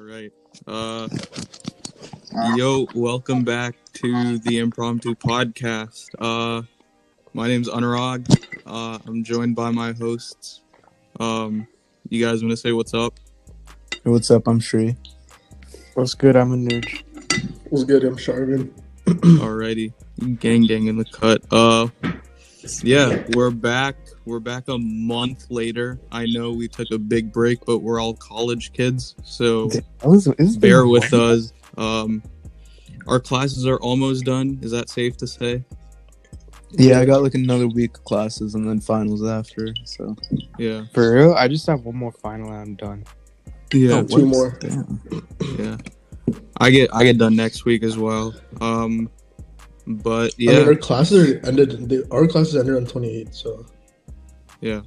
right. Uh, yo, welcome back to the Impromptu Podcast. Uh, my name's Anuraag. Uh, I'm joined by my hosts. Um, you guys want to say what's up? Hey, what's up? I'm Sri. What's good? I'm a nerd. What's good? I'm Sharvin. Alrighty, gang gang in the cut. Uh, yeah, we're back. We're back a month later. I know we took a big break, but we're all college kids, so That was, bear with while. us. Um, our classes are almost done. Is that safe to say? Yeah, I got like another week of classes and then finals after. So Yeah, For real? I just have one more final and I'm done. yeah, Oh, two more. Damn. yeah. I get I get done next week as well. Um, but I mean, yeah, our classes are ended. They, our classes ended on 28. So. Yeah.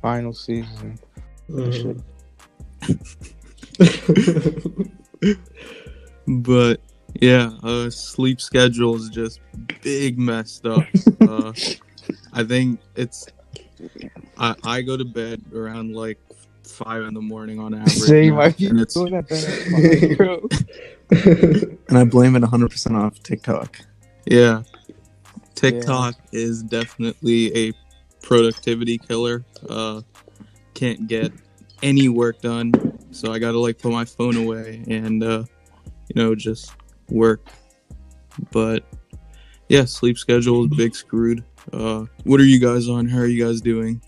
Final season. mhm. But yeah, uh, sleep schedule is just big messed up. uh, I think it's I, I go to bed around like five in the morning on average. Same. now, I feel and it's doing that. And I blame it 100% off TikTok. yeah. TikTok is definitely a productivity killer. Uh, can't get any work done, so I gotta like put my phone away and uh, you know just work. But yeah, sleep schedule is big screwed. Uh, what are you guys on? How are you guys doing?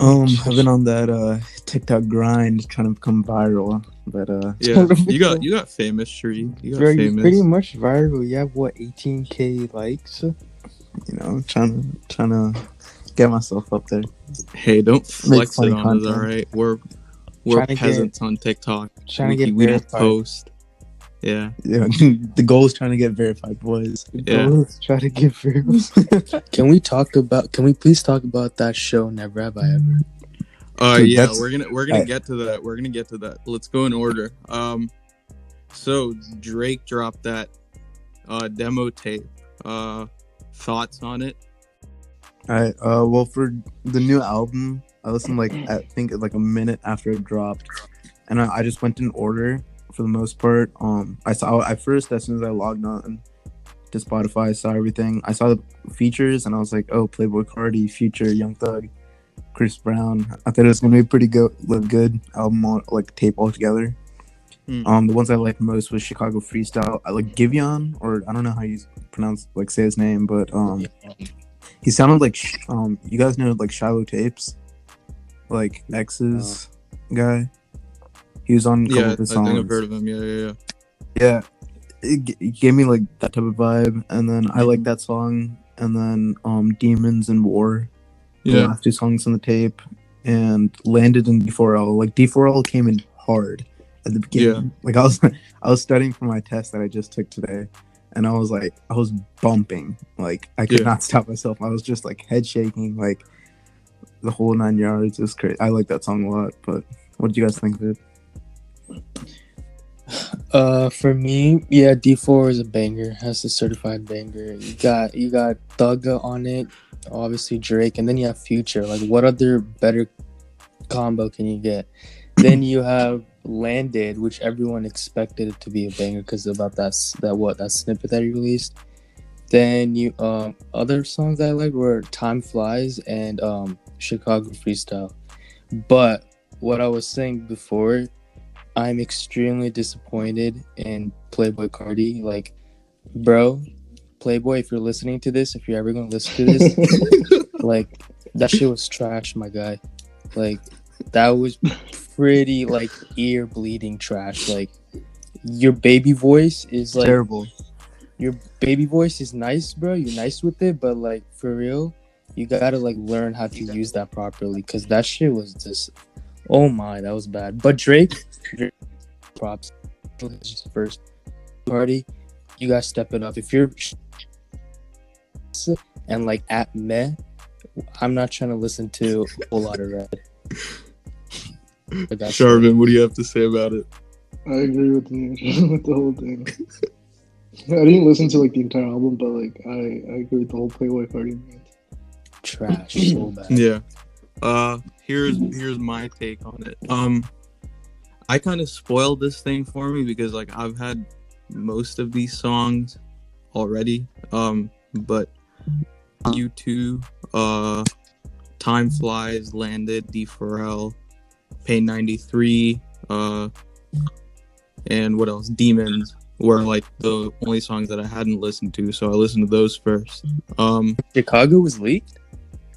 Um, I've been on that uh TikTok grind trying to become viral, but uh, Yeah, you got you got famous, Sri. You got Bro, famous. pretty much viral. You have what, 18k likes? you know, trying to trying to get myself up there. Hey, don't flex it funny on us, all right? We're we're Trying to get- peasants on TikTok. Trying we, to get we don't post. Yeah, Yeah, the goal is trying to get verified, boys. Yeah. Let's try to get viral. Can we talk about? Can we please talk about that show? Never have I ever. Uh, Dude, yeah, we're gonna we're gonna I- get to that. We're gonna get to that. Let's go in order. Um, so Drake dropped that uh demo tape. Uh, thoughts on it? All right. Uh, well, for the new album, I listened like I think like a minute after it dropped, and I, I just went in order for the most part. Um, I saw at first as soon as I logged on to Spotify, I saw everything. I saw the features, and I was like, oh, Playboi Carti, Future, Young Thug, Chris Brown. I thought it was gonna be a pretty good, look good album, all, like tape altogether. Hmm. Um, the ones I liked most was Chicago Freestyle. I like Giveon, or I don't know how you pronounce like say his name, but um, he sounded like um, you guys know like Shiloh Tapes, like X's guy. He was on a couple Yeah, I of his songs. I've heard of him. Yeah, yeah, yeah. Yeah, it, g- it gave me like that type of vibe, and then I like that song, and then um, Demons and War, the Yeah, last two songs on the tape, and landed in D4L. Like D4L came in hard at the beginning. Yeah. Like I was, I was studying for my test that I just took today, and I was like, I was bumping, like I could Yeah. not stop myself. I was just like head shaking, like the whole nine yards. It crazy. I like that song a lot. But what did you guys think of it? Uh, for me, yeah, D four is a banger. Has a certified banger. You got you got Thugga on it, obviously Drake, and then you have Future. Like, what other better combo can you get? then you have Landed, which everyone expected it to be a banger because about that that what that snippet that he released. Then you um other songs that I liked were Time Flies and um Chicago Freestyle. But what I was saying before I'm extremely disappointed in Playboi Carti. Like, bro, Playboi, if you're listening to this, if you're ever gonna listen to this, like that shit was trash, my guy. Like, that was pretty like ear bleeding trash. Like, your baby voice is like Terrible. your baby voice is nice, bro. You're nice with it, but like for real, you gotta like learn how to use that properly. Cause that shit was just, oh my, that was bad. But Drake, Drake props. First party, you gotta step it up. If you're and like at meh, I'm not trying to listen to a Whole Lotta Red. But that's Sharvin, what do you have to say about it? I agree with you with the whole thing. I didn't listen to like the entire album, but like I, I agree with the whole Playboi Carti. Man. trash, so bad. Yeah. Uh, here's here's my take on it. Um, I kind of spoiled this thing for me because like I've had most of these songs already. Um, but you two, uh, Time Flies, Landed, D4L, Pain 93, uh, and what else? Demons were like the only songs that I hadn't listened to, so I listened to those first. Um, Chicago was leaked.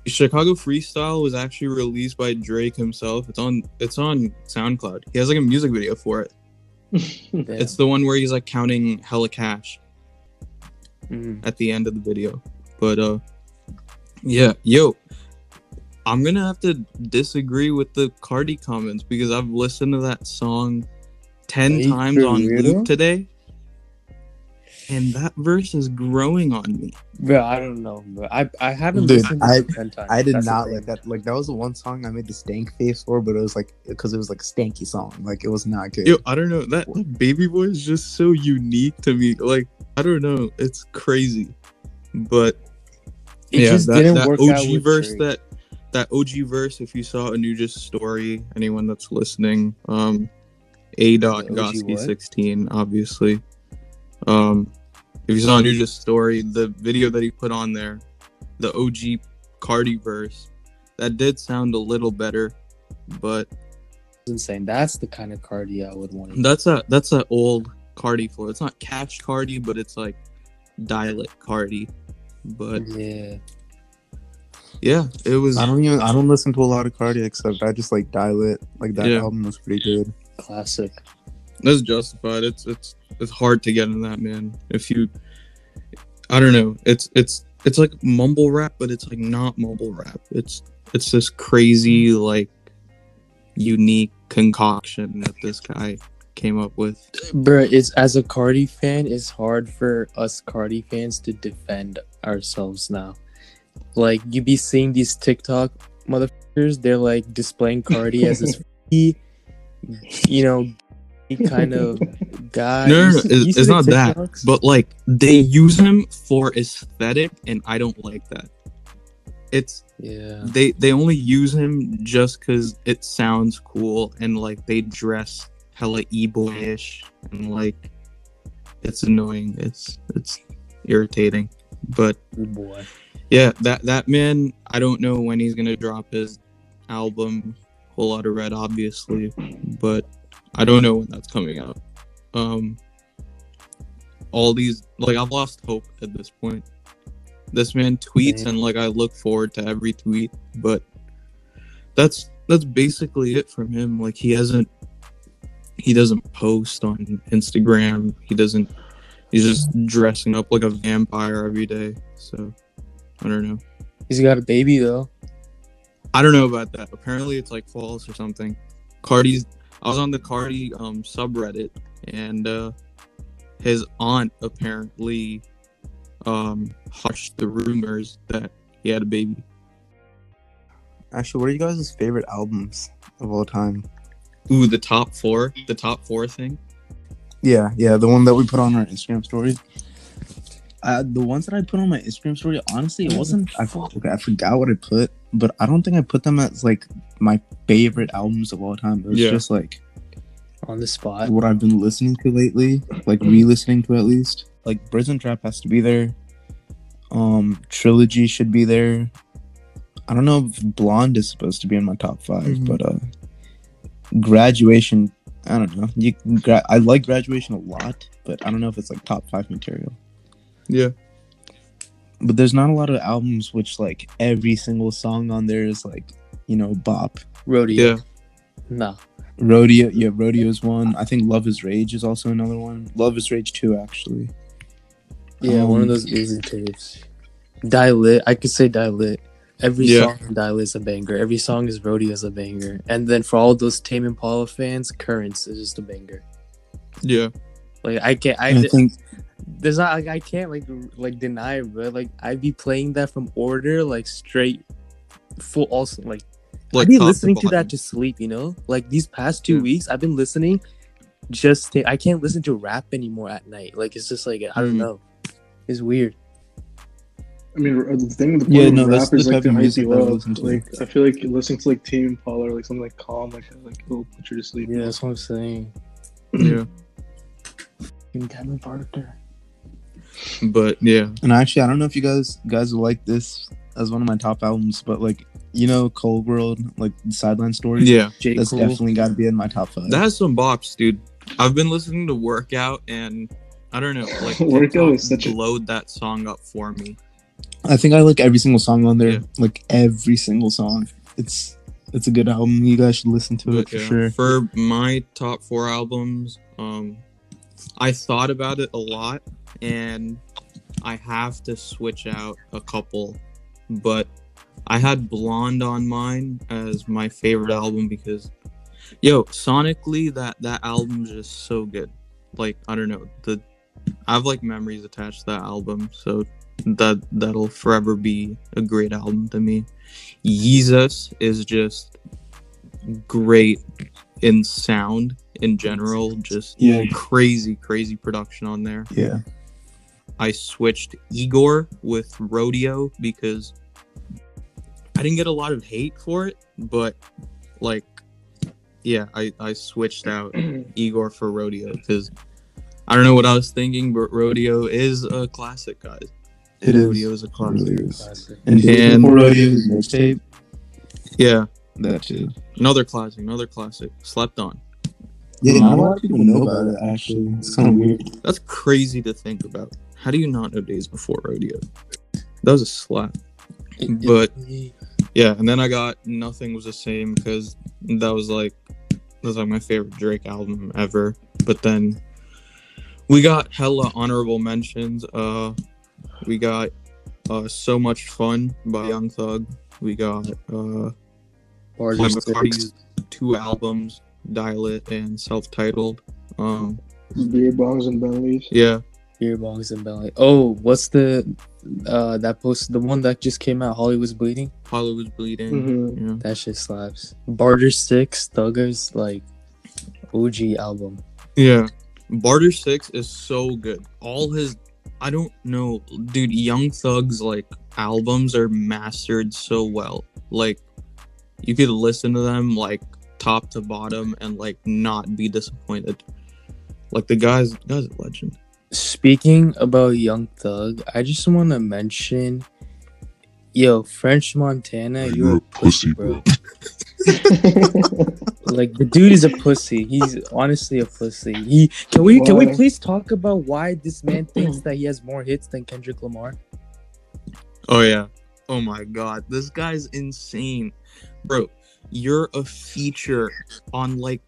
Chicago Freestyle was actually released by Drake himself. It's on it's on SoundCloud. He has like a music video for it. It's the one where he's like counting hella cash Mhm. at the end of the video. But uh yeah, yo, I'm gonna have to disagree with the Carti comments because I've listened to that song ten Are you times for on real? loop today. And that verse is growing on me. Bro, I don't know, bro. I I haven't Dude, listened to I- it ten times. I did That's not like that. Like that was the one song I made the stank face for, but it was like because it was like a stanky song. Like it was not good. Yo, I don't know. That, that baby boy is just so unique to me. Like, I don't know. It's crazy. But It yeah, just that, didn't that work out OG with verse Drake. that that OG verse, if you saw Anuj's story, anyone that's listening, um A dot Goski sixteen, obviously. Um if you saw Anuj's story, the video that he put on there, the OG Carti verse, that did sound a little better, but insane. That's the kind of Carti I would want. That's a that's a old Carti flow. It's not Cash Carti, but it's like Die Lit Carti. But Yeah. Yeah, it was. I don't even. I don't listen to a lot of Carti except I just like Die Lit. Like that Yeah. album was pretty good. Classic. That's justified. It's it's it's hard to get in that man. If you, I don't know. It's it's it's like mumble rap, but it's like not mumble rap. It's it's this crazy like unique concoction that this guy came up with. Bro, it's as a Carti fan, it's hard for us Carti fans to defend ourselves now. Like you be seeing these TikTok motherfuckers, they're like displaying Carti as this you know kind of guy. No, no, You no, it's- it's the not that, But like they use him for aesthetic, and I don't like that. It's yeah. they they only use him just because it sounds cool and like they dress hella e-boyish and like it's annoying it's it's irritating but Good boy. Yeah that that man i don't know when he's gonna drop his album Whole Lotta Red obviously but i don't know when that's coming out. Um all these like i've lost hope at this point. This man tweets and like i look forward to every tweet but that's that's basically it from him. Like he hasn't he doesn't post on instagram. He doesn't he's just dressing up like a vampire every day so i don't know He's got a baby though. I don't know about that. Apparently, it's like false or something. Carti's. I was on the Carti um subreddit, and uh, his aunt apparently um hushed the rumors that he had a baby. Actually, what are you guys' favorite albums of all time? Ooh, the top four. The top four thing. Yeah, yeah, the one that we put on our Instagram story. Uh, the ones that I put on my Instagram story, honestly, it wasn't. I, okay, I forgot what I put, but I don't think I put them as like my favorite albums of all time. It was Yeah. just like On the spot. what I've been listening to lately, like re-listening to at least. Like Prison Trap has to be there. Um, Trilogy should be there. I don't know if Blonde is supposed to be in my top 5 Mhm. but uh, Graduation. I don't know. You, gra- I like Graduation a lot, but I don't know if it's like top five material. Yeah. But there's not a lot of albums which like every single song on there is like you know bop. Rodeo. Yeah. No. Rodeo, yeah, Rodeo's one. I think Luv Is Rage is also another one. Luv Is Rage two, actually. Yeah, one of Um, those Uzi tapes. Die Lit. I could say Die Lit. Every Yeah. song on Die Lit is a banger. Every song is Rodeo is a banger. And then for all those Tame Impala fans, Currents is just a banger. Yeah. Like I can't. I, I think there's not like I can't like like deny it, but like I'd be playing that from order like straight full also like Like I'd be listening to bottom. that to sleep, you know? Like these past two Yeah. weeks I've been listening just to, I can't listen to rap anymore at night. Like it's just like I don't Mm. know. It's weird. I mean, the thing with the Yeah, no, of that's rap is the like type to of hype music you I listen to. Like, I feel like listening to like Tame Impala or like something like calm, like like it'll put you to sleep. Yeah, that's what I'm saying. Yeah, Even Kevin Parker. But yeah, And actually, I don't know if you guys guys will like this as one of my top albums, but like you know, Cole World, like the Sideline Story. yeah, J. that's Cole. definitely got to be in my top five. that has some bops, dude. I've been listening to Workout, and I don't know, like Workout TikTok is such a- blowed that song up for me. I think I like every single song on there, Yeah. like every single song. It's it's a good album. You guys should listen to it for yeah, sure. For my top four albums, um, I thought about it a lot, and I have to switch out a couple. But I had Blonde on mine as my favorite album because, yo, sonically that that album's just so good. Like I don't know the, I have like memories attached to that album, so that that'll forever be a great album to me. Jesus is just great in sound in general. Just Yeah. crazy, crazy production on there. Yeah, I switched Igor with Rodeo because I didn't get a lot of hate for it, but like, yeah, I, I switched out Igor for Rodeo because I don't know what I was thinking, but Rodeo is a classic, guys. it is. Rodeo is a classic. really is. Classic. And, And- before Rodeo's mixtape, Yeah, that shit. another classic, another classic. Slept on. Yeah, not a lot of people know about it. Actually, it's kind of weird. That's crazy to think about. How do you not know Days Before Rodeo? That was a slap. But- Yeah, and then I got Nothing Was the Same because that was like that was like my favorite Drake album ever. But then we got hella honorable mentions. Uh we got uh So Much Fun by Young Thug. We got uh Bars Playboi of Six. Carti's two albums, Die Lit and Self Titled. Um Beer bongs and Bentleys. yeah. Beer bongs and belly. Oh, what's the uh that post the one that just came out? Hollywood's bleeding. Hollow was bleeding. Mhm. Yeah. That shit slaps. Barter Six, Thuggers, like OG album. Yeah. Barter Six is so good. All his I don't know, dude, Young Thug's like albums are mastered so well. Like you could listen to them like top to bottom and like not be disappointed. Like the guy's the guy's a legend. Speaking about Young Thug, I just want to mention, yo, French Montana, you're a pussy, bro. like the dude is a pussy. He's honestly a pussy. He can we can we please talk about why this man thinks that he has more hits than Kendrick Lamar? Oh yeah. Oh my god. This guy's insane. Bro, you're a feature on like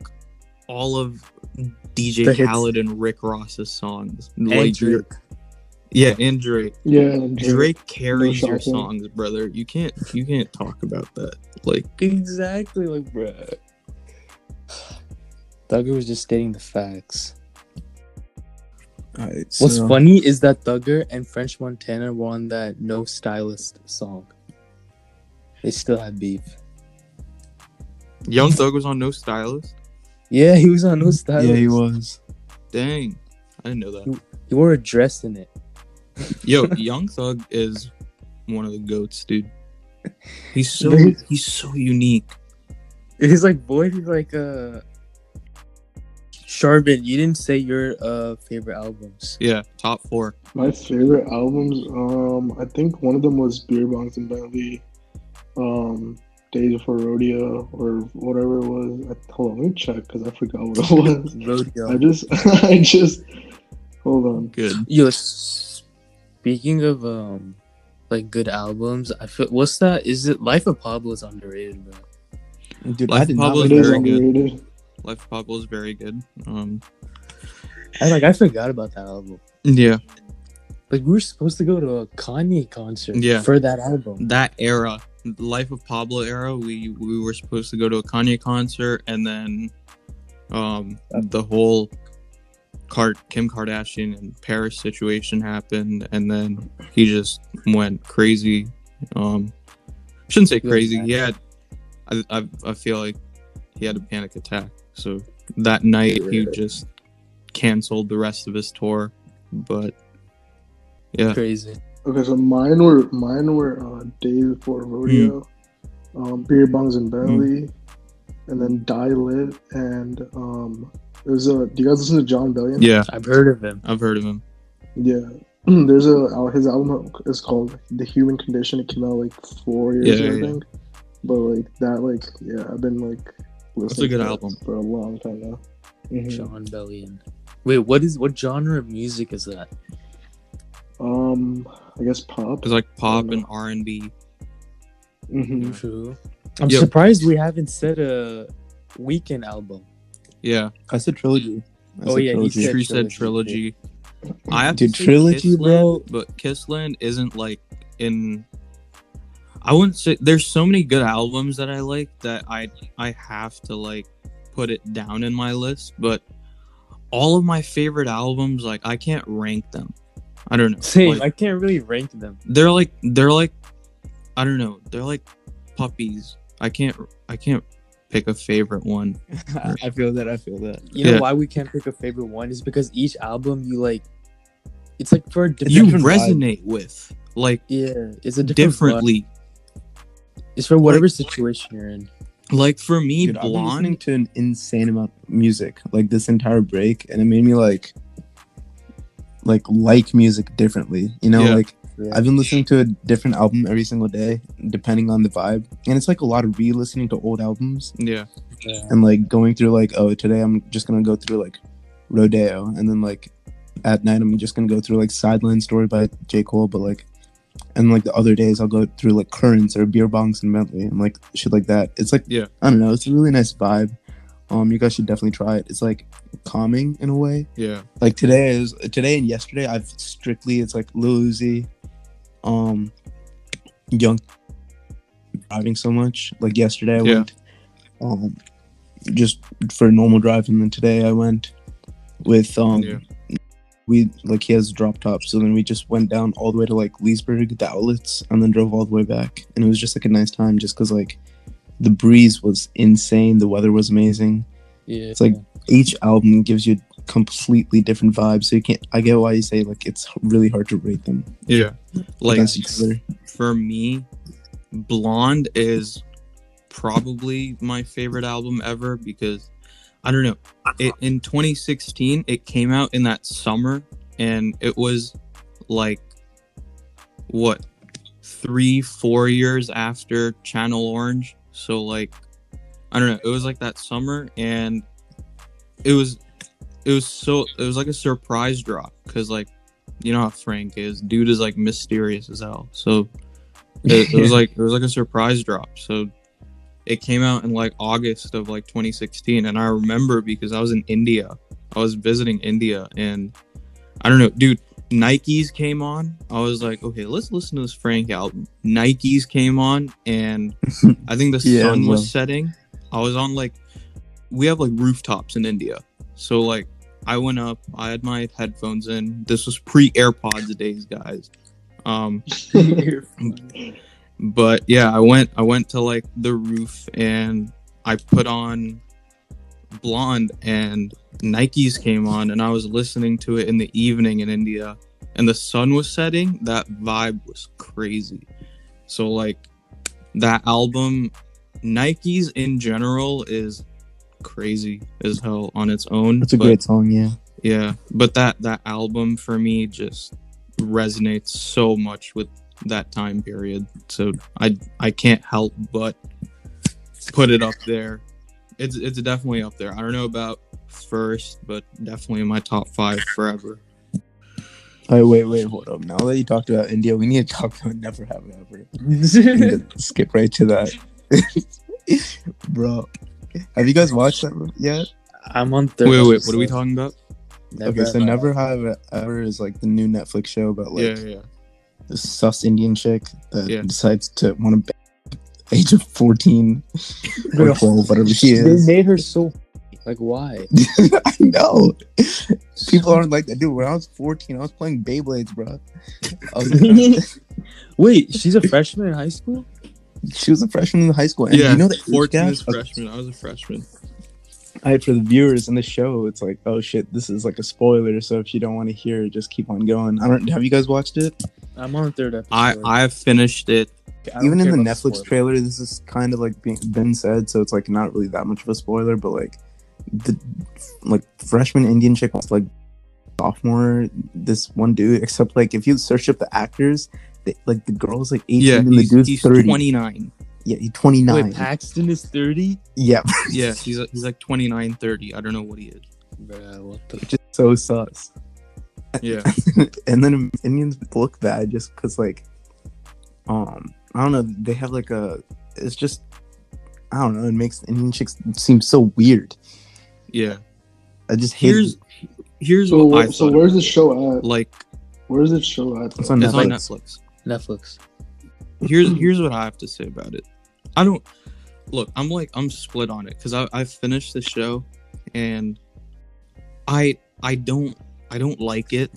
all of DJ The hits. Khaled and Rick Ross's songs. And Like Drake. Yeah, and Drake. Yeah, and Drake. Drake carries your songs, brother. You can't you can't talk about that. Like Exactly, like bro. Thugger was just stating the facts. Alright, What's funny is that Thugger and French Montana were on that No Stylist song. They still had beef. Young Thug was on No Stylist. Yeah, he was on No Stylist. Yeah, he was. Dang. I didn't know that. He wore a dress in it. Yo, Young Thug is one of the goats, dude. He's so he's so unique. He's like, boy, he's like, uh. Sharvin, you didn't say your uh favorite albums. Yeah, top four. My favorite albums, um, I think one of them was Beer Bongs and Bentley, um, Days Before Rodeo, or whatever it was. I, hold on, let me check because I forgot what it was. rodeo. I just, I just, hold on. Good. Yo, speaking of um, like good albums, I feel what's that? Is it Life of Pablo is underrated, bro? Dude, Life of Pablo like It is very that. good. Life of Pablo is very good. Um I like I forgot about that album. yeah. Like we were supposed to go to a Kanye concert Yeah. for that album. That era, Life of Pablo era, we we were supposed to go to a Kanye concert and then um the whole Car- Kim Kardashian and Paris situation happened and then he just went crazy. Um shouldn't say crazy. He had I, I I feel like he had a panic attack. So that night he just canceled the rest of his tour. But yeah, Crazy. Okay, so mine were mine were uh, Days Before Rodeo, um, Beer Bongs and Bentley, and then Die Lit, and um, there's a. Do you guys listen to Jon Bellion? Yeah, I've heard of him. I've heard of him. Yeah. There's a his album is called The Human Condition. It came out like four years Yeah, ago, I yeah. think. But like that, like yeah, I've been like That's a listening good to album. for a long time now. Mhm. Jon Bellion. Wait, what is what genre of music is that? Um, I guess pop. It's like pop and R and B. hmm True. I'm Yep. surprised we haven't said a Weeknd album. Yeah, I said trilogy. I Oh, said yeah, he trilogy. said Tree said trilogy, trilogy. I have to Dude, say trilogy, Kissland, bro. but Kissland isn't like in. I wouldn't say there's so many good albums that I like that I I have to like put it down in my list, but all of my favorite albums like I can't rank them. I don't know. Same. Like, I can't really rank them. they're like they're like I don't know. They're like puppies. I can't I can't pick a favorite one. I feel that. I feel that. You know why we can't pick a favorite one is because each album you like. It's like for a different. You different vibe. resonate with like yeah, it's a different vibe. differently. It's for whatever situation you're in. Like for me, Dude, I've been listening to an insane amount of music like this entire break, and it made me like, like like music differently. You know, Yeah. like Yeah. I've been listening to a different album every single day, depending on the vibe, and it's like a lot of re-listening to old albums Yeah, Yeah. and like going through like, oh, today I'm just gonna go through like Rodeo, and then like at night I'm just gonna go through like Sideline Story by J Cole, but like. And like the other days, I'll go through like Currents or Beer Bongs and Bentley and like shit like that. It's like Yeah. I don't know. It's a really nice vibe. Um, you guys should definitely try it. It's like calming in a way. yeah, Like today is today and yesterday. I've strictly it's like Lil Uzi, um, Young driving so much. Like yesterday, I Yeah. went, um, just for a normal drive, and then today I went with um, Yeah. we like he has drop top, so then we just went down all the way to like Leesburg, the outlets, and then drove all the way back, and it was just like a nice time, just because like the breeze was insane, the weather was amazing. Yeah. It's like each album gives you a completely different vibe, so you can't. I get why you say like it's really hard to rate them yeah. Like against each other. for me, Blonde is probably my favorite album ever because I don't know. It in 2016 it came out in that summer and it was like what three four years after Channel Orange. So like I don't know. It was like that summer and it was it was so it was like a surprise drop because like you know how Frank is. Dude is like mysterious as hell. So it, it was like it was like a surprise drop. So it came out in like August of like 2016, and I remember because I was in India. I was visiting India, and I don't know, dude. Nikes came on. I was like, okay, let's listen to this Frank album. Nikes came on, and I think the Yeah, sun was well. setting. I was on like, we have like rooftops in India, so like I went up. I had my headphones in. This was pre AirPods days, guys. Um, but yeah, I went. I went to like the roof and I put on Blonde and Nikes came on, and I was listening to it in the evening in India, and the sun was setting. That vibe was crazy. So like that album, Nikes in general is crazy as hell on its own. That's a but- great song, yeah. yeah, but that that album for me just resonates so much with that time period. So I I can't help but put it up there. It's it's definitely up there. I don't know about first, but definitely in my top five forever. All right, wait, wait, hold up. Now that you talked about India, we need to talk about Never Have I Ever. We need to skip right to that, bro. Have you guys watched that yet? I'm on third. Wait, wait, what are we talking about? okay, so Never Have Ever is like the new Netflix show about like yeah, yeah. this sus Indian chick that Yeah. decides to want to age of 14 or 12, whatever she They is. made her so like why? I know. People aren't like that. Dude, when I was 14, I was playing Beyblades, bro. I Wait, she's a freshman in high school. she was a freshman in high school. And yeah, you know the age 14 is freshman. I was a freshman. I had for the viewers in the show, it's like, oh shit, this is like a spoiler. So if you don't want to hear, it, just keep on going. I don't. Have you guys watched it? I'm on the third episode. I I've finished it. I don't Even in the Netflix spoilers. trailer, this is kind of like being been said, so it's like not really that much of a spoiler. But like the like freshman Indian chick was like sophomore. This one dude, except like if you search up the actors, they, like the girl's like eighteen Yeah, and the he's, dude's he's thirty. 29. Yeah, he's twenty nine. Wait, Paxton is 30? yeah, Yeah, he's he's like 29, 30. I don't know what he is. Bruh, what the which is so sus. Yeah. and then Indians look bad just because like, um, I don't know. They have like a. It's just, I don't know. It makes Indian chicks seem so weird. Yeah. I just hate. Here's here's So, what I so thought. where's the show at? like Where's the show at? It's on it's on Netflix. Netflix. Netflix. Here's here's what I have to say about it. I don't look. I'm like I'm split on it because I I finished the show, and I I don't I don't like it.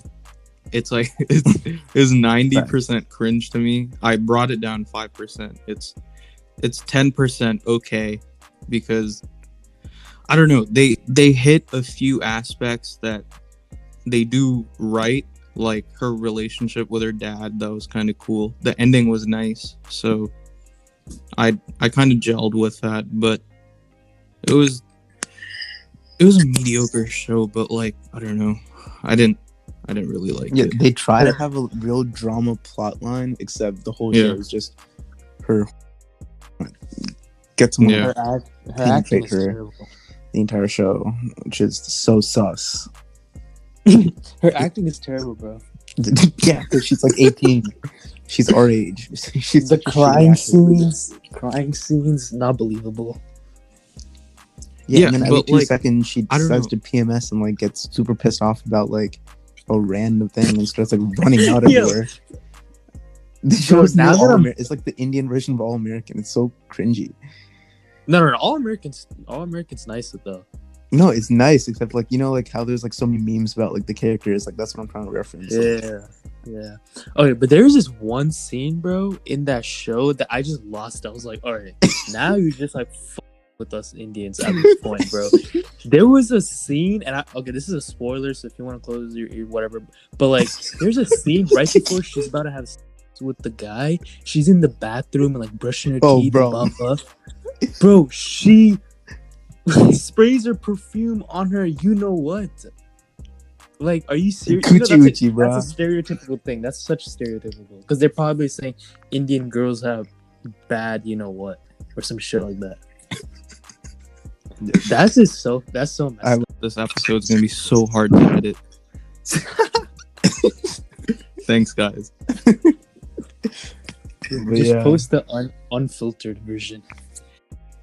It's like it's, ninety percent cringe to me. I brought it down five percent. It's it's ten percent okay because I don't know. They they hit a few aspects that they do right like her relationship with her dad that was kind of cool the ending was nice so i i kind of gelled with that but it was it was a mediocre show but like i don't know i didn't i didn't really like Yeah, it they try to have a real drama plot line, except the whole Yeah. show is just her gets more Yeah. Her, act, her acting is terrible. the entire show, which is so sus. Her acting is terrible, bro. yeah, because she's like 18. she's our age. she's The such crying scenes, crying scenes, not believable. Yeah, Yeah, and then every but, two like, seconds she I don't decides to PMS and like gets super pissed off about like a random thing and starts like running out Yeah. everywhere. The show is now now that it's like the Indian version of All American. It's so cringy. No, no, no. All Americans, all Americans, nice though. No, it's nice, except like you know, like how there's like so many memes about like the characters. Like that's what I'm trying to reference. Yeah, yeah. Okay, but there's this one scene, bro, in that show that I just lost. I was like, all right, now you're just like with us Indians at this point, bro. There was a scene, and I okay, this is a spoiler, so if you want to close your ear, whatever. But like, there's a scene right before she's about to have sex with the guy. She's in the bathroom and like brushing her Oh, teeth, bro. and blah blah. Bro, she sprays her perfume on her. You know what? Like, are you serious? You know, that's, a, bro. that's a stereotypical thing. That's such stereotypical because they're probably saying Indian girls have bad, you know what, or some shit like that. That's just so. That's so messed I- up. this episode's gonna be so hard to edit thanks guys Just yeah. post the un- unfiltered version.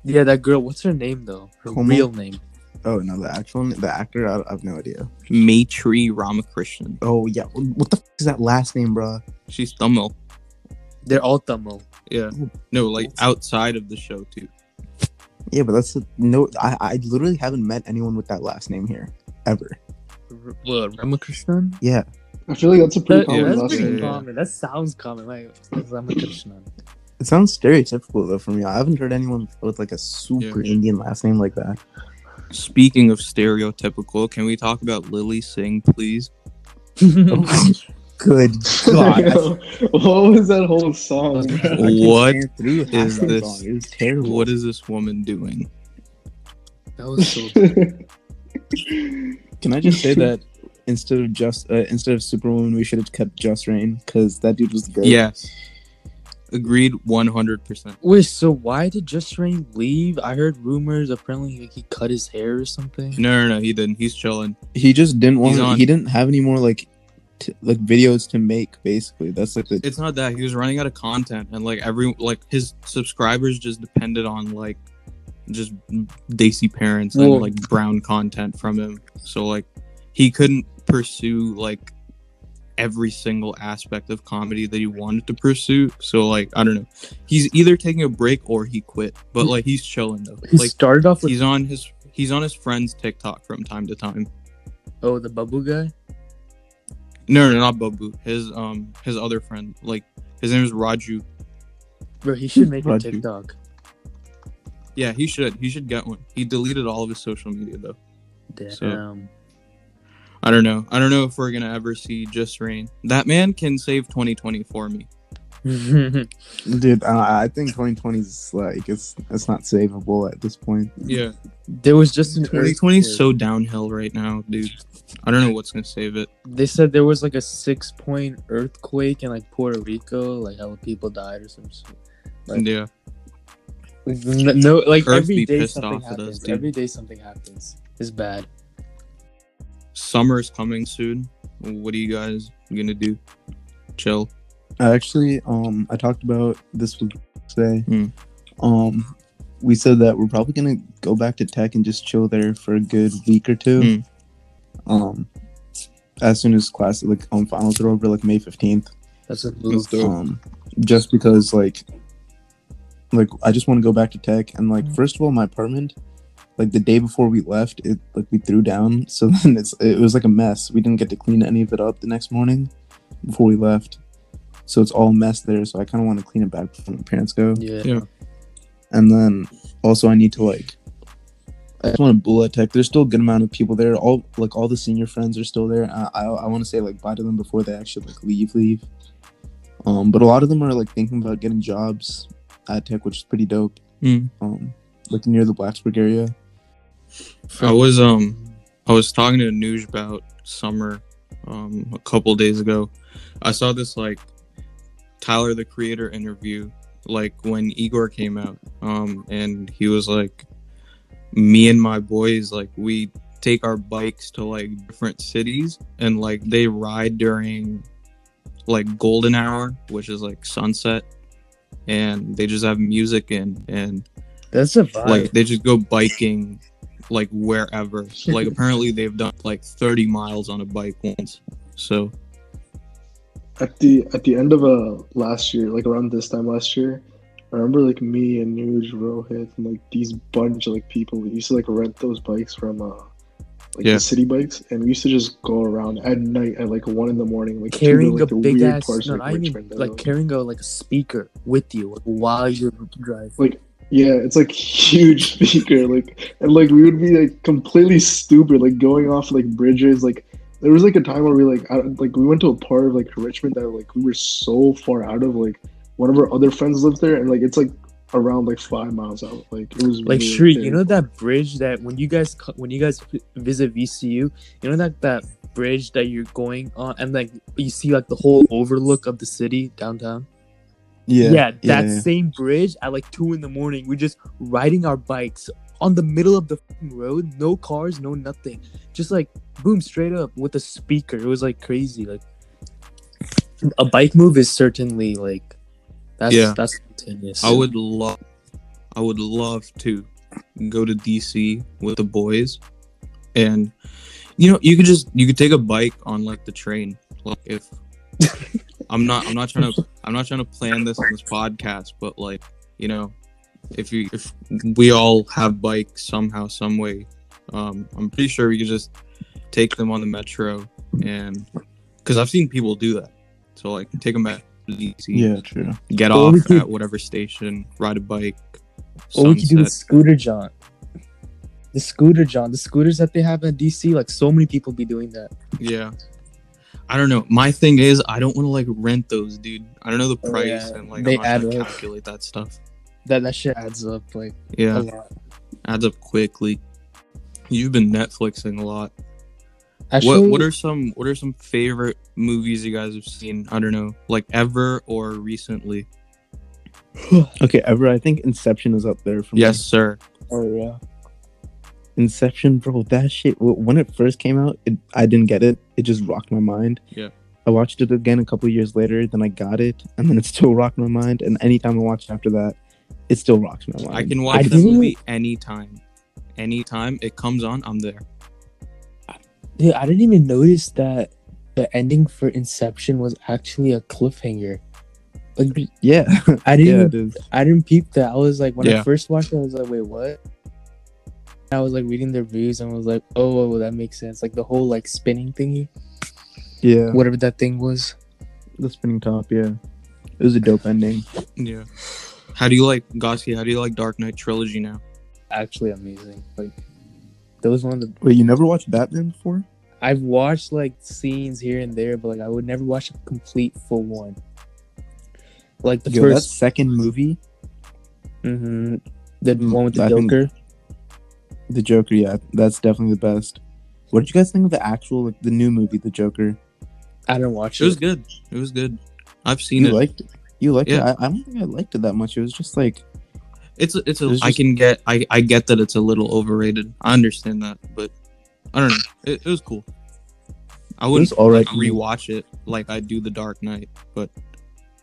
Yeah, that girl. What's her name though? Her Como? real name. Oh no, the actual the actor. I, I have no idea. Maitreyi Ramakrishnan. Oh yeah, what the f- is that last name, bro? She's Tamil. They're all Tamil. Yeah. No, like outside of the show too. Yeah, but that's no. I I literally haven't met anyone with that last name here ever. R- what, Ramakrishnan? Yeah, I feel like that's a pretty That- common that's last pretty name. common. That sounds common. Like Ramakrishnan. it sounds stereotypical though for me. I haven't heard anyone with like a super Yeah. Indian last name like that. Speaking of stereotypical, can we talk about Lilly Singh, please? Oh Good God. What was that whole song? I bro? can't What stand through half is that this? song. It was terrible. What is this woman doing? that was so. Good. Can I just say that instead of just uh, instead of Superwoman, we should have kept Jus Reign because that dude was good. Yes. Agreed 100%. Wait, so why did Jus Reign leave? I heard rumors. Apparently, like, he cut his hair or something. No, no, no, he didn't. He's chilling. he just didn't want. He's on- He didn't have any more like t- like videos to make. Basically, that's like the It's not that. He was running out of content and like every like his subscribers just depended on like just desi parents and Well- like brown content from him. So like he couldn't pursue like every single aspect of comedy that he wanted to pursue. So like I don't know. He's either taking a break or he quit. But like he's chilling though. He Like started off with he's on his he's on his friend's TikTok from time to time. oh the bubble guy. No, no, not Babu. His um his other friend. Like his name is Raju. Bro, he should make a Raju. TikTok. Yeah, he should. He should get one. He deleted all of his social media though. Damn. So- I don't know. I don't know if we're gonna ever see Jus Reign. That man can save 2020 for me. Dude, uh, I think 2020 is like it's it's not savable at this point. Yeah, there was just an 2020 is earthquake. so downhill right now, dude. I don't know what's gonna save it. They said there was like a six point earthquake in like Puerto Rico, like how people died or some shit. Like, yeah, like, no, like Earth every be day pissed something off at us, happens. dude. every day something happens. It's bad. summer's coming soon. What are you guys gonna do? Chill. Actually, um, I talked about this with today. Hmm. Um, we said that we're probably gonna go back to tech and just chill there for a good week or two. Hmm. Um, as soon as class like um finals are over, like May 15th. That's a Let's move. do um just because like like i just want to go back to tech and like first of all my apartment like the day before we left it like we threw down so then it's it was like a mess we didn't get to clean any of it up the next morning before we left so it's all a mess there so i kind of want to clean it back before my parents go Yeah. Yeah. and then also i need to like I just want to bullet tech. There's still a good amount of people there. All like all the senior friends are still there. I I, I want to say like bye to them before they actually like leave leave. Um, but a lot of them are like thinking about getting jobs at tech, which is pretty dope. Hmm. Um, like near the Blacksburg area. I was um I was talking to Nuge about summer um a couple days ago. I saw this like Tyler the creator interview like when Igor came out. Um and he was like me and my boys like we take our bikes to like different cities and like they ride during like golden hour, which is like sunset and they just have music in and That's a vibe. like they just go biking like wherever like apparently they've done like 30 miles on a bike once so at the at the end of uh last year, like around this time last year, I remember like me and Nuge, Rohit, and like these bunch of like people. We used to like rent those bikes from uh like Yeah. the city bikes, and we used to just go around at night at like one in the morning, like carrying the, like, a the big weird ass, parts no, of, not even Richmond like are- carrying a like a speaker with you like, while you're driving. like yeah, it's like huge speaker, like and like we would be like completely stupid, like going off like bridges. Like there was like a time where we like I, like we went to a part of like Richmond that like we were so far out of like one of our other friends lived there, and like it's like around like five miles out. Like it was Like really Sri, you know that bridge that when you guys when you guys visit VCU, you know that that bridge that you're going on and like you see like the whole overlook of the city downtown. Yeah, yeah that yeah. same bridge at like two in the morning. We're just riding our bikes on the middle of the road, no cars, no nothing, just like boom, straight up with a speaker. It was like crazy. Like a bike move is certainly like that's Yeah. that's spontaneous. i would love i would love to go to dc with the boys and you know you could just you could take a bike on like the train like if i'm not i'm not trying to i'm not trying to plan this on this podcast but like you know if you if we all have bikes somehow some way um i'm pretty sure we could just take them on the metro and because i've seen people do that so like take them at DC, Yeah, true. get Or off could- at whatever station, ride a bike. Or we could do the scooter jaunt. The scooter jaunt, the scooters that they have at DC, like so many people be doing that. Yeah. I don't know. My thing is, I don't want to like rent those, dude. I don't know the Oh, price yeah. and like They I'm not trying to add up. calculate that stuff. That that shit adds up like Yeah, a lot. adds up quickly. You've been Netflixing a lot. Actually, what What are some What are some favorite movies you guys have seen? I don't know, like ever or recently. Okay, ever. I think Inception is up there for me. Yes, sir. oh yeah. Inception, bro. That shit. When it first came out, it, I didn't get it. It just rocked my mind. Yeah. I watched it again a couple years later. Then I got it, and then it still rocked my mind. And anytime I watch it after that, it still rocks my mind. I can I watch that didn't- movie anytime. Anytime it comes on, I'm there. Yeah, I didn't even notice that the ending for Inception was actually a cliffhanger. Like Yeah. I didn't yeah, even. I didn't peep that. I was like, when Yeah. I first watched it, I was like, wait, what? I was like reading the reviews and I was like, oh, well, that makes sense. Like the whole like spinning thingy, Yeah. whatever that thing was. The spinning top. Yeah. It was a dope ending. Yeah. How do you like Goski? How do you like Dark Knight trilogy now? Actually amazing. Like that was one of the. Wait, you never watched Batman before? I've watched like scenes here and there, but like I would never watch a complete full one. Like the Yo, that first, second movie, Mhm. the Mm, one with the I Joker. The Joker, yeah, that's definitely the best. What did you guys think of the actual, like, the new movie, The Joker? I didn't watch It it. was good. It was good. I've seen You it. liked it? You liked Yeah. it? I, I don't think I liked it that much. It was just like, It's a, it's a. It was I can get. I I get that it's a little overrated. I understand that, but I don't know. It, it was cool. I wouldn't was alright. like, rewatch it like I do The Dark Knight, but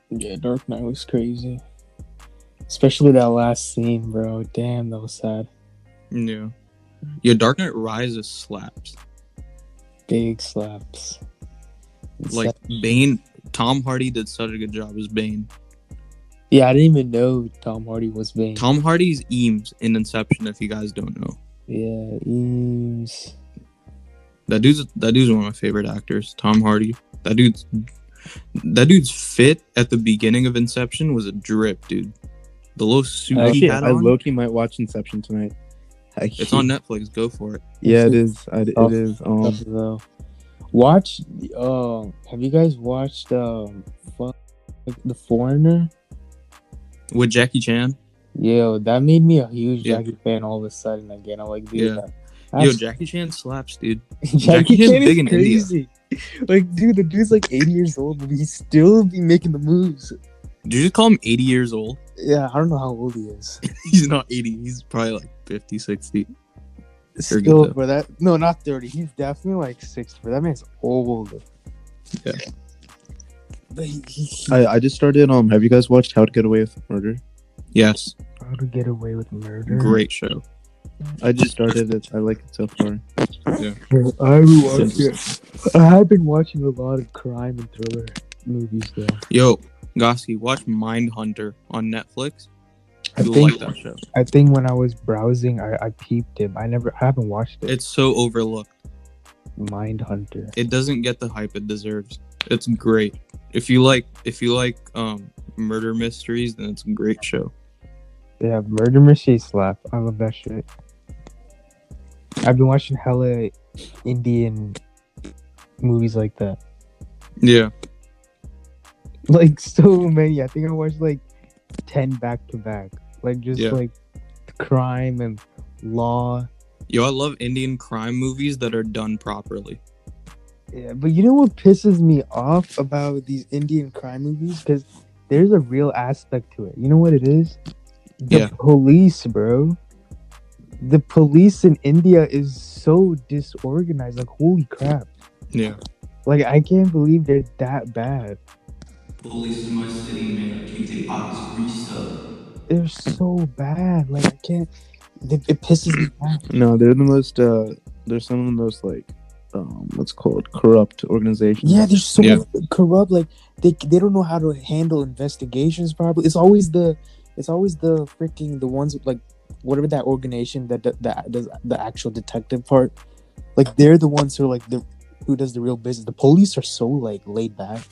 Yeah, Dark Knight was crazy. Especially that last scene, bro. Damn, that was sad. yeah, yeah. Dark Knight Rises slaps. Big slaps. It's Like sad. Bane, Tom Hardy did such a good job as Bane. yeah, I didn't even know Tom Hardy was Bane. Tom Hardy's Eames in Inception. If you guys don't know, yeah, Eames. that dude's that dude's one of my favorite actors. Tom Hardy. That dude's that dude's fit at the beginning of Inception was a drip, dude. The little suit he actually, had I on. low key might watch Inception tonight. I It's on Netflix. Go for it. Yeah, it is. I, it Oh. is. Um, though. Watch. Uh, have you guys watched um, fuck, The Foreigner? With Jackie Chan. Yeah, that made me a huge Yeah. Jackie fan all of a sudden again. I'm like, dude, Yeah. that- Yo, Jackie Chan slaps, dude. Jackie, Jackie Chan big is in India. crazy. Like, dude, the dude's like 80 years old, but he still be making the moves. Did you just call him 80 years old? Yeah, I don't know how old he is. He's not 80. He's probably like 50, 60. They're Still, good, though. bro, that no, not 30. He's definitely like 60. But that man's old. Yeah. But he, he, he I, I just started. Um, have you guys watched How to Get Away with Murder? Yes. how to get away with murder. Great show. I just started it. I like it so far. Yeah. I haven't watched it. I have been watching a lot of crime and thriller movies though. Yo, Goski, watch Mindhunter on Netflix. I think like that show. I think when I was browsing, I, I peeped it. I never, I haven't watched it. It's so overlooked. Mindhunter. It doesn't get the hype it deserves. It's great. If you like if you like um murder mysteries, then it's a great show. Yeah, Murder Mystery slap. I love that shit. I've been watching hella Indian movies like that. Yeah. Like so many. I think I watched like ten back to back. Like just Yeah. like crime and law. Yo, I love Indian crime movies that are done properly. Yeah, but you know what pisses me off about these Indian crime movies? Because there's a real aspect to it. You know what it is? The Yeah. police, bro. The police in India is so disorganized. Like, holy crap. Yeah. Like, I can't believe they're that bad. Police in my city, man, keep the eyes They're so bad. Like, I can't. It, it pisses me off. No, they're the most. uh They're some of the most like, um, what's called corrupt organizations. Yeah, they're so Yeah. corrupt. Like, they they don't know how to handle investigations Probably It's always the, it's always the freaking the ones with, like whatever that organization that that, that does the actual detective part. Like they're the ones who are like the who does the real business. The police are so like laid back.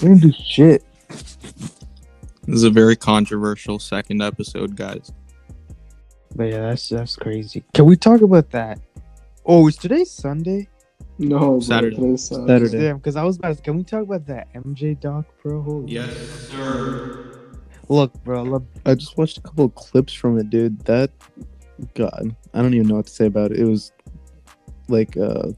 They don't do shit. This is a very controversial second episode, guys. But yeah, that's that's crazy. Can we talk about that? Oh, is today Sunday? No, Saturday. today's Saturday. Saturday. Damn, because I was about. To, can we talk about that MJ doc, bro? Holy Yes, sir. Look, bro, I I just watched a couple of clips from it, dude. That, God, I don't even know what to say about it. It was like, uh,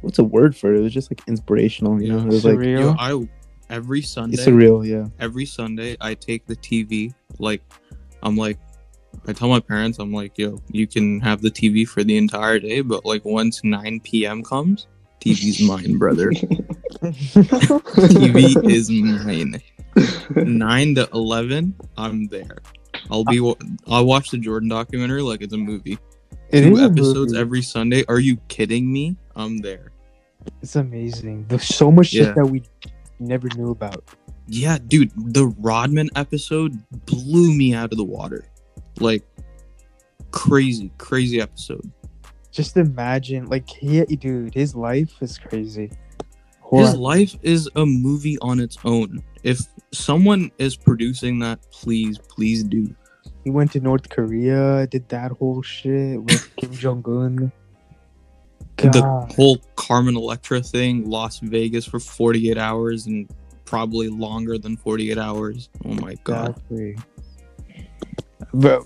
what's a word for it? It was just like inspirational, you know. It was like surreal. Yo, I every Sunday, it's surreal, yeah. every Sunday, I take the TV. Like, I'm like, I tell my parents, I'm like, yo, you can have the TV for the entire day, but like once 9 p.m. comes, TV's mine, brother. TV is mine. 9 to 11, I'm there. I'll be. I'll watch the Jordan documentary like it's a movie. It Two is a episodes movie. every Sunday. Are you kidding me? I'm there. It's amazing. There's so much shit that we never knew about. Yeah, dude, the Rodman episode blew me out of the water. Like crazy, crazy episode. Just imagine, like, he, dude, his life is crazy. His life is a movie on its own. If someone is producing that, please, please do. he went to North Korea, did that whole shit with Kim Jong Un. The whole Carmen Electra thing, Las Vegas for 48 hours and probably longer than 48 hours. Oh my god. Exactly. But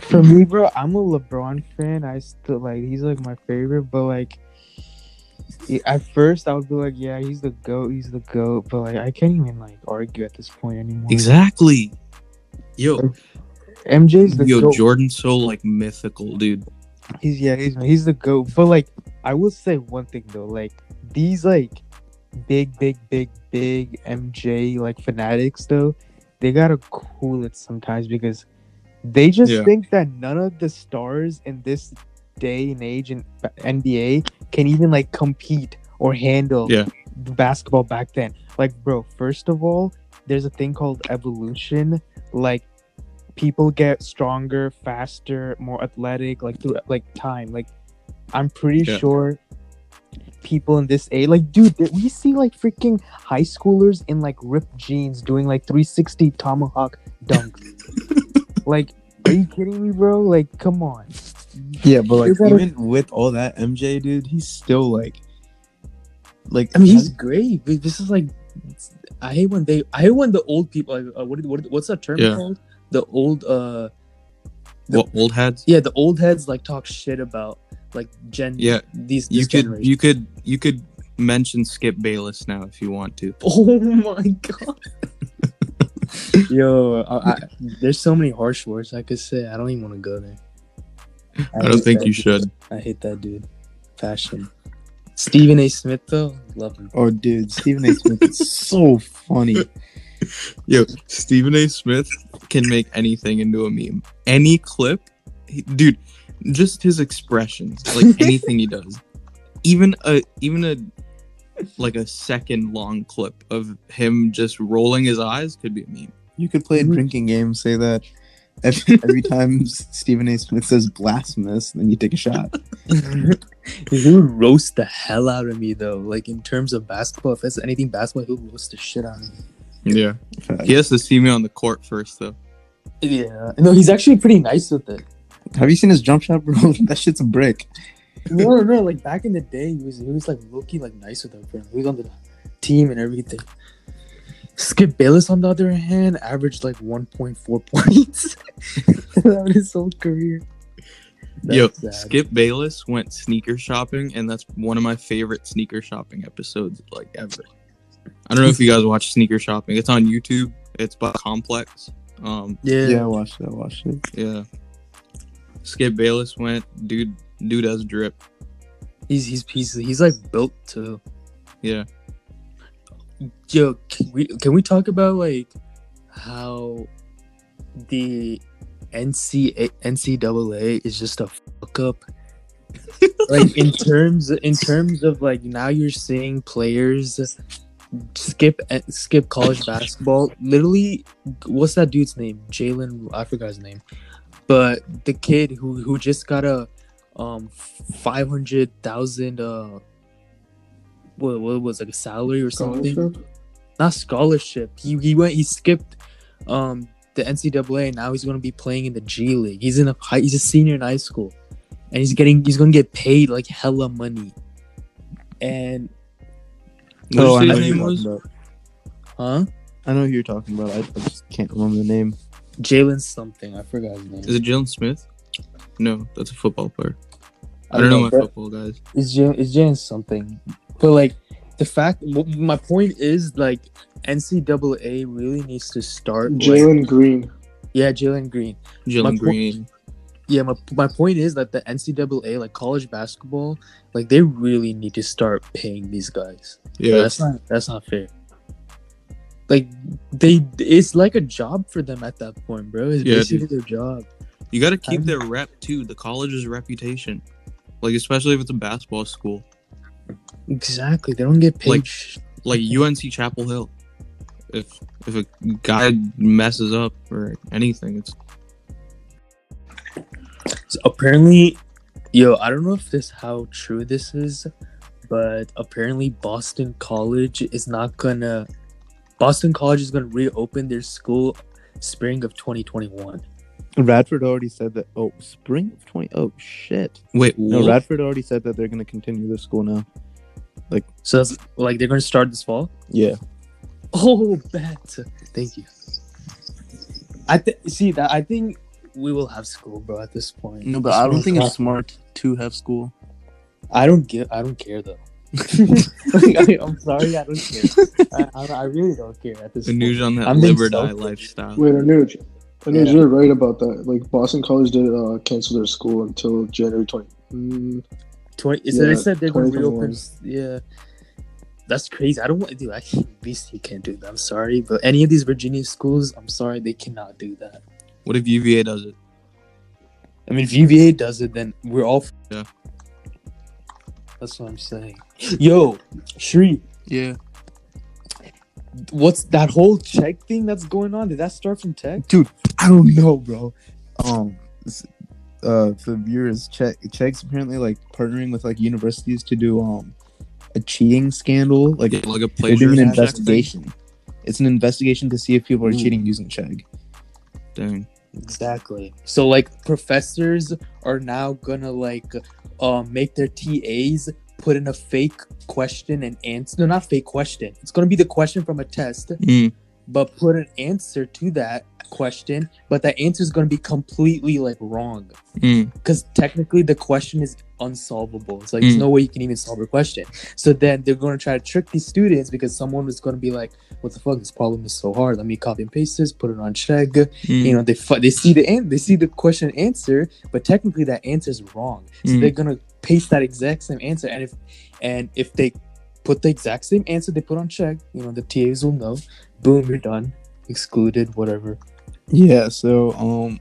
for me, bro, I'm a LeBron fan. I still like he's like my favorite, but like at first I would be like, yeah, he's the goat, he's the goat, but like I can't even like argue at this point anymore. Exactly. Yo, MJ's the yo, goat. Jordan's so like mythical, dude. He's yeah, he's he's the goat. But like, I will say one thing though, like these like big, big, big, big MJ like fanatics though, they gotta cool it sometimes because they just Yeah. think that none of the stars in this day and age in NBA can even like compete or handle Yeah. the basketball back then. Like, bro, first of all, there's a thing called evolution. Like, people get stronger, faster, more athletic, like through like time. Like, I'm pretty Yeah. sure people in this age, like, dude, we see like freaking high schoolers in like ripped jeans doing like 360 tomahawk dunks. like, are you kidding me, bro? Like, come on. Yeah, but like You gotta- even with all that, MJ dude, he's still like, like I mean, he's great. but This is like, I hate when they, I hate when the old people, like, uh, what, what, what's that term Yeah. called? The old, uh, What old heads? yeah, the old heads like talk shit about like Gen, Yeah, these You could generation. you could you could mention Skip Bayless now if you want to. Oh my god. Yo, I, I, there's so many harsh words I could say. I don't even want to go there. I don't think you dude. should. I hate that dude. Fashion. Stephen A. Smith though, love him. oh dude, Stephen A. Smith is so funny. Yo, Stephen A. Smith can make anything into a meme. Any clip, he, dude, just his expressions, like anything he does. Even a even a like a second long clip of him just rolling his eyes could be a meme. You could play a mm-hmm. drinking game, say that every, every time Stephen A. Smith says blasphemous, then you take a shot. he would roast the hell out of me though. Like in terms of basketball, if it's anything basketball, he'll roast the shit out of me. Yeah. He has to see me on the court first though. Yeah. No, he's actually pretty nice with it. Have you seen his jump shot, bro? that shit's a brick. No, no, like back in the day, he was he was like looking like nice with them. He was on the team and everything. Skip Bayless, on the other hand, averaged like 1.4 points throughout his whole career. Yo, sad. Skip Bayless went sneaker shopping, and that's one of my favorite sneaker shopping episodes like ever. I don't know if you guys watch sneaker shopping. It's on YouTube. It's by Complex. Um, Yeah, Yeah, I watched it. I watched it. yeah. Skip Bayless went, dude. Dude does drip. he's he's he's he's like built to. Yeah. Yo, can we can we talk about like how the NCAA, NCAA is just a fuck up? like in terms in terms of like now you're seeing players skip skip college basketball. Literally, what's that dude's name? Jalen. I forgot his name. But the kid who who just got a um five hundred thousand uh what what was it, like a salary or something? Scholarship? Not scholarship. He he went he skipped um the NCAA and now he's gonna be playing in the G League. He's in a high he's a senior in high school. And he's getting he's gonna get paid like hella money. And What Oh, I did know who his you're name was? talking about. huh? I know who you're talking about. I, I just can't remember the name. Jalen something. I forgot his name. Is it Jalen Smith? No, that's a football player. I don't know my football guys. It's Jan, it's Jan something. But like the fact, my point is like NCAA really needs to start. like- Jalen Green. yeah, Jalen Green. Jalen po- Green. Yeah, my, my point is that the NCAA, like college basketball, like they really need to start paying these guys. Yeah. That's not that's not fair. Like they, it's like a job for them at that point, bro. It's Yeah, basically their job. You got to keep I'm- their rep too. The college's reputation, like especially if it's a basketball school, Exactly. They don't get paid. Like- like UNC Chapel Hill. If if a guy messes up or anything, it's So apparently, yo, I don't know if this how true this is, but apparently Boston College is not gonna. Boston College is gonna reopen their school spring of 2021. Radford already said that. Oh, spring of twenty. Oh shit. Wait, No, what? Radford already said that they're gonna continue their school now. Like, so that's like they're gonna start this fall. Yeah. Oh, bet. Thank you. I th- see that. I think we will have school, bro. At this point. No, but I don't think it's smart to have school. I don't get. I don't care though. Like, I, I'm sorry. I don't care. I, I, I really don't care at this The point. news on that I'm being liver die selfish. lifestyle. Wait, Anuj. Anuj, Yeah. you're right about that. Like Boston College did uh, cancel their school until January 20. Mm, Twenty. It said, Yeah, they said they're gonna reopen. Yeah. That's crazy. I don't want to do. I can't. BC can't do that. I'm sorry, but any of these Virginia schools, I'm sorry, they cannot do that. What if UVA does it? I mean, if UVA does it, then we're all. Yeah. That's what I'm saying. Yo, Sri, Yeah. what's that whole Chegg thing that's going on? Did that start from tech? Dude, I don't know, bro. Um, uh, for the viewers, Chegg Chegg's apparently like partnering with like universities to do um a cheating scandal. Like Like, like a they're doing an investigation. It's an investigation to see if people are Ooh. cheating using Chegg. Dang. Exactly. So like professors are now gonna like um make their TAs put in a fake question and answer. No, not fake question. It's gonna be the question from a test, Mm, but put an answer to that question. But that answer is gonna be completely like wrong mm, because technically the question is unsolvable. It's like there's Mm. no way you can even solve a question. So then they're going to try to trick these students because someone was going to be like, "What the fuck? This problem is so hard. Let me copy and paste this, put it on Chegg." mm, You know, they they see the an- they see the question answer, but technically that answer is wrong. So Mm. they're gonna paste that exact same answer, and if and if they put the exact same answer they put on Chegg, you know, the TAs will know. Boom, you're done. Excluded, whatever. Yeah. So um,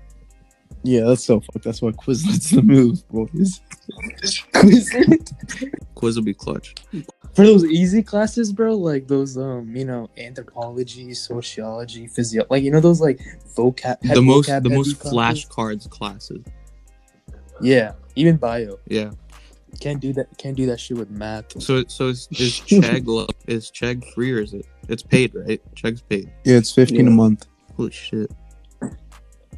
yeah, that's so fucked. That's why Quizlet's the move, boys. Quizlet Quiz will be clutch. for those easy classes, bro, like those um, you know, anthropology, sociology, physio, like you know those like vocab. The most, vocab the heavy most classes? flashcards classes. Yeah, even bio Yeah. Can't do that. Can't do that shit with math. So, so is, is Chegg lo- is Chegg free or is it? It's paid, right? Chegg's paid. Yeah, it's fifteen a month. Holy shit. I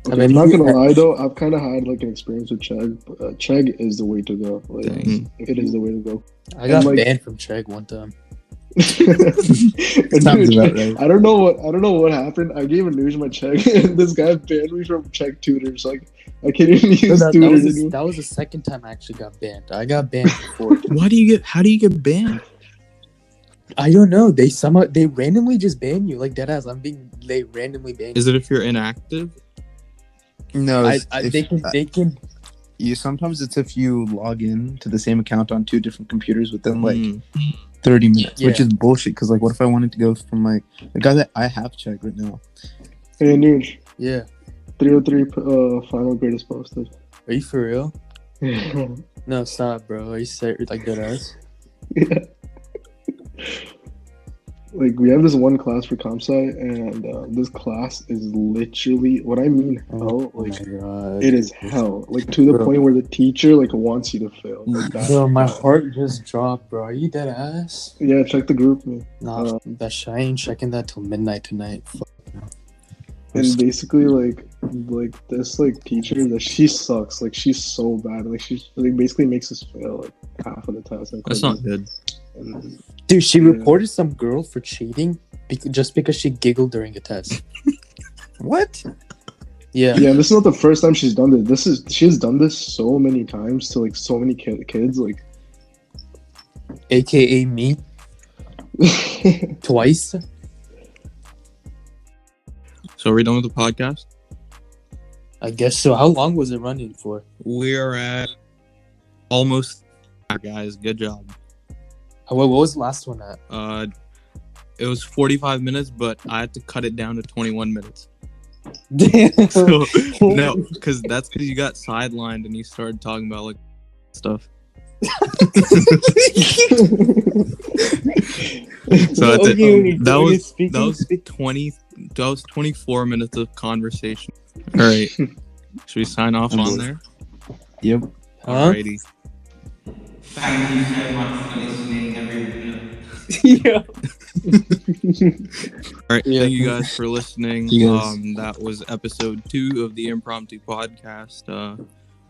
Okay, mean, I'm not gonna lie though, I've kind of had like an experience with Chegg. but, Uh, Chegg is the way to go. Like, Dang. it is the way to go. I got like- banned from Chegg one time. Sounds Dude, about right. I don't know what I don't know what happened. I gave a news my Chegg, and this guy banned me from Chegg Tutors. Like I can't even use No, that, that, was the, anymore. that was the second time I actually got banned. I got banned before. Why do you get? How do you get banned? I don't know. They somehow they randomly just ban you like that ass. I'm being they randomly ban Is you. it if you're inactive? No, I, I, they can they can you sometimes it's if you log in to the same account on two different computers within like Mm. 30 minutes, which is bullshit. Because like, what if I wanted to go from like the guy that I have checked right now? Hey, Nuge, yeah. 303 uh, final grade is posted. Are you for real? No, stop, bro. Are you serious? Like that ass? Like we have this one class for comp sci, and uh, this class is literally what I mean hell. Oh Like my it is hell. Like to the Bro. point where the teacher like wants you to fail. Like that. Bro, my heart just dropped, bro. Are you dead ass? Yeah, check the group, man. Nah, Uh, that shit, I ain't checking that till midnight tonight. Fuck. and basically like like this like teacher that she sucks like she's so bad like she like basically makes us fail like half of the test and That's not good. and, Dude, she Yeah. reported some girl for cheating bec- just because she giggled during a test. What? Yeah. yeah this is not the first time she's done this this is she's done this so many times to like so many ki- kids like AKA me twice. So are we done with the podcast? I guess so. How long was it running for? We are at almost. Guys, good job. How- What was the last one at? Uh, it was 45 minutes, but I had to cut it down to 21 minutes. Damn. So, no, because that's because you got sidelined and you started talking about like stuff. So that's it. Okay, That was speaking- that was 20. That was 24 minutes of conversation. All right, should we sign off I'm on bored. there? Yep. Huh? Thank you so much for listening, everyone. yeah. All right, Yeah. thank you guys for listening. Guys. Um, that was episode two of the Impromptu Podcast. Uh,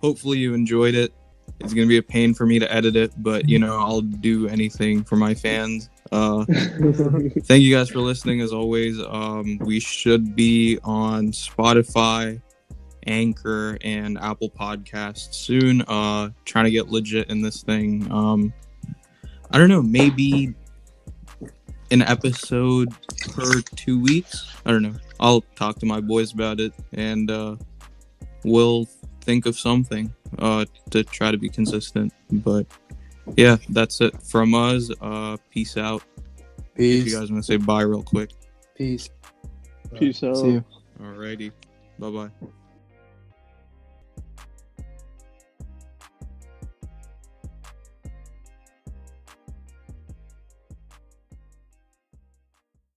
hopefully you enjoyed it. It's gonna be a pain for me to edit it, but you know I'll do anything for my fans. Uh, thank you guys for listening. As always, um, we should be on Spotify, Anchor, and Apple Podcasts soon. Uh, trying to get legit in this thing. Um, I don't know, maybe an episode per two weeks. I don't know. I'll talk to my boys about it, and uh, we'll think of something uh, to try to be consistent. But yeah, that's it from us. Uh, peace out. If you guys want to say bye real quick. Peace. Peace out. See you. Alrighty. Bye bye.